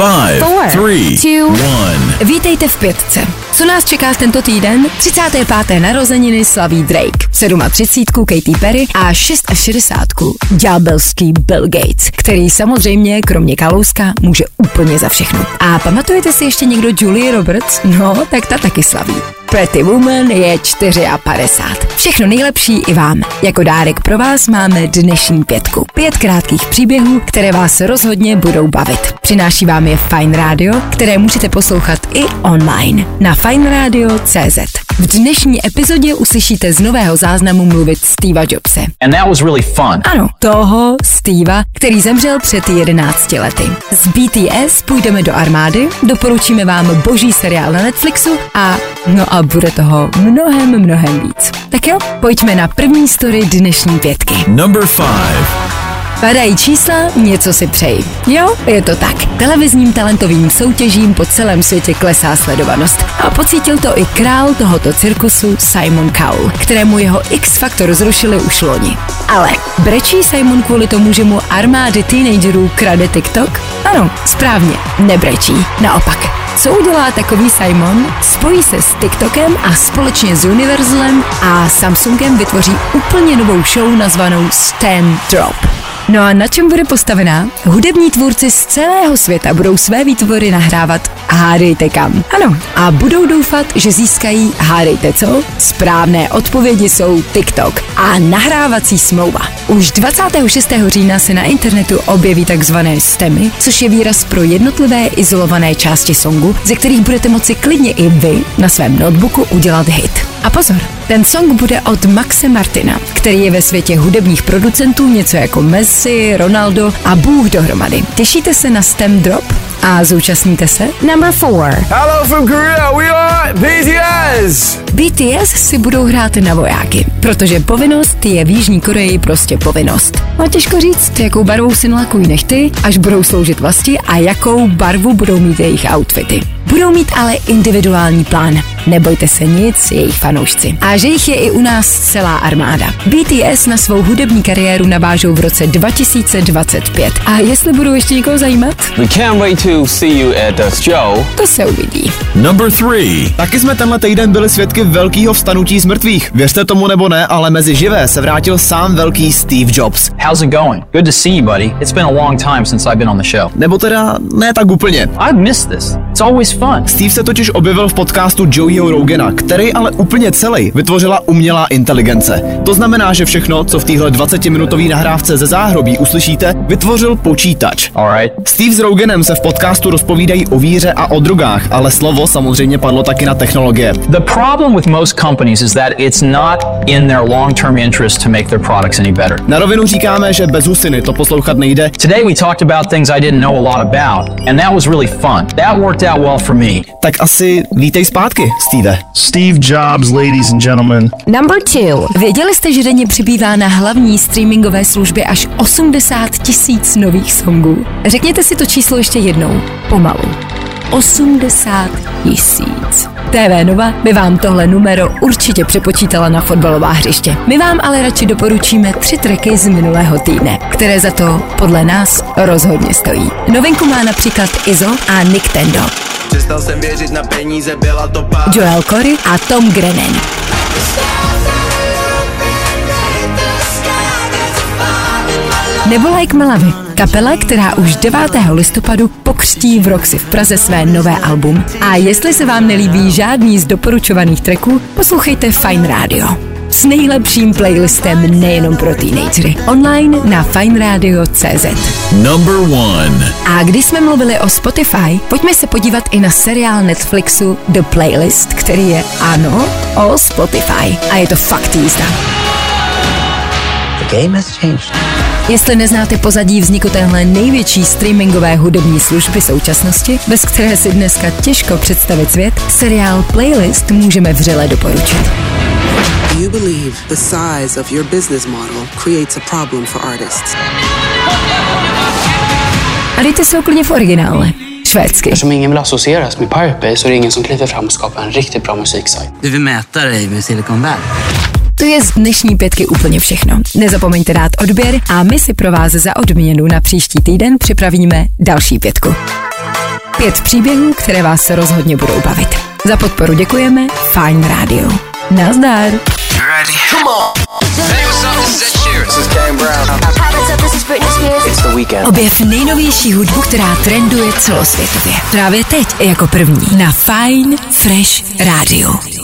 Five, Four, three, two, one. Vítejte v pětce. Co nás čeká tento týden? 35. narozeniny slaví Drake, 37. Katy Perry a 66. ďábelský Bill Gates, který samozřejmě kromě Kalouska může úplně za všechno. A pamatujete si ještě někdo Julie Roberts? No, tak ta taky slaví. Pretty Woman je 54. Všechno nejlepší i vám. Jako dárek pro vás máme dnešní pětku. Pět krátkých příběhů, které vás rozhodně budou bavit. Přináší vám je Fine Radio, které můžete poslouchat i online na fineradio.cz. V dnešní epizodě uslyšíte z nového záznamu mluvit Steva Jobse. And that was really fun. Ano, toho Steva, který zemřel před 11 lety. Z BTS půjdeme do armády, doporučíme vám boží seriál na Netflixu a no a bude toho mnohem, mnohem víc. Tak jo, pojďme na první story dnešní pětky. Number five. Padají čísla, něco si přeji. Jo, je to tak. Televizním talentovým soutěžím po celém světě klesá sledovanost. A pocítil to i král tohoto cirkusu Simon Cowell, kterému jeho X-Factor zrušili už loni. Ale brečí Simon kvůli tomu, že mu armády teenagerů krade TikTok? Ano, správně, nebrečí. Naopak, co udělá takový Simon? Spojí se s TikTokem a společně s Universalem a Samsungem vytvoří úplně novou show nazvanou Stand Drop. No a na čem bude postavená? Hudební tvůrci z celého světa budou své výtvory nahrávat hádejte kam. Ano, a budou doufat, že získají hádejte co? Správné odpovědi jsou TikTok a nahrávací smlouva. Už 26. října se na internetu objeví takzvané stemy, což je výraz pro jednotlivé izolované části songu, ze kterých budete moci klidně i vy na svém notebooku udělat hit. A pozor, ten song bude od Maxe Martina, který je ve světě hudebních producentů něco jako Messi, Ronaldo a Bůh dohromady. Těšíte se na STEM Drop? A zúčastníte se? Number 4. Hello from Korea, we are BTS! BTS si budou hrát na vojáky, protože povinnost je v Jižní Koreji prostě povinnost. No těžko říct, jakou barvou si nalakují nechty, až budou sloužit vlasti a jakou barvu budou mít jejich outfity. Budou mít ale individuální plán. Nebojte se nic, jejich fanoušci. A že jich je i u nás celá armáda. BTS na svou hudební kariéru navážou v roce 2025. A jestli budou ještě někoho zajímat, We can't wait to see you at the show. to se uvidí. Number three. Taky jsme tenhle týden byli svědky velkého vstanutí z mrtvých. Věřte tomu nebo ne, ale mezi živé se vrátil sám velký Steve Jobs. How's it going? Good to see you, buddy. It's been a long time since I've been on the show. Nebo teda ne tak úplně. I've missed this. It's always fun. Steve se totiž objevil v podcastu Joeyho Rogana, který ale úplně celý vytvořila umělá inteligence. To znamená, že všechno, co v téhle 20-minutové nahrávce ze záhrobí uslyšíte, vytvořil počítač. Alright. Steve s Roganem se v podcastu rozpovídají o víře a o drogách, ale slovo samozřejmě padlo taky na technologie. The problem with most companies is that it's not in their long-term interest to make their products any better. Na rovinu říkáme, že bez husiny to poslouchat nejde, Today we talked about things I didn't know a lot about, and that was really fun. That worked out well for me. tak asi vítej zpátky, Steve. Steve Jobs, ladies and gentlemen. Number 2. Věděli jste, že denně přibývá na hlavní streamingové službě až 80 tisíc nových songů? Řekněte si to číslo ještě jednou. Pomalu. 80 tisíc. TV Nova by vám tohle numero určitě přepočítala na fotbalová hřiště. My vám ale radši doporučíme tři tracky z minulého týdne, které za to podle nás rozhodně stojí. Novinku má například Izo a Nick Tendo, Přestal jsem věřit na peníze, byla to pár Joel Corey a Tom Grennan. Nebo Like Malavy, kapela, která už 9. listopadu pokřtí v Roxy v Praze své nové album. A jestli se vám nelíbí žádný z doporučovaných tracků, poslouchejte Fine Radio. S nejlepším playlistem nejenom pro teenagery. Online na fineradio.cz. Number one. A když jsme mluvili o Spotify, pojďme se podívat i na seriál Netflixu The Playlist, který je, ano, o Spotify. A je to fakt jízda. The game has changed. Jestli neznáte pozadí vzniku téhle největší streamingové hudební služby současnosti, bez které si dneska těžko představit svět, seriál Playlist můžeme vřele doporučit. Do you believe the size of your business model creates a problem for artists? A dejte se úplně v originále. Švédsky. Eftersom ingen vill associeras med Pirate Bay så är det ingen som kliver fram och skapar en riktigt bra musiksajt. Du vill mäta dig med Silicon Valley? To je z dnešní pětky úplně všechno. Nezapomeňte dát odběr a my si pro vás za odměnu na příští týden připravíme další pětku. Pět příběhů, které vás rozhodně budou bavit. Za podporu děkujeme Fine Radio. Nazdar. Ready? Come on. Hey, what's up? This is Ed Sheeran. This is Kane Brown. What's up? This is Britney Spears. It's The Weeknd. Objev nejnovější hudbu, která trenduje celosvětově. Právě teď jako první na Fine Fresh Radio.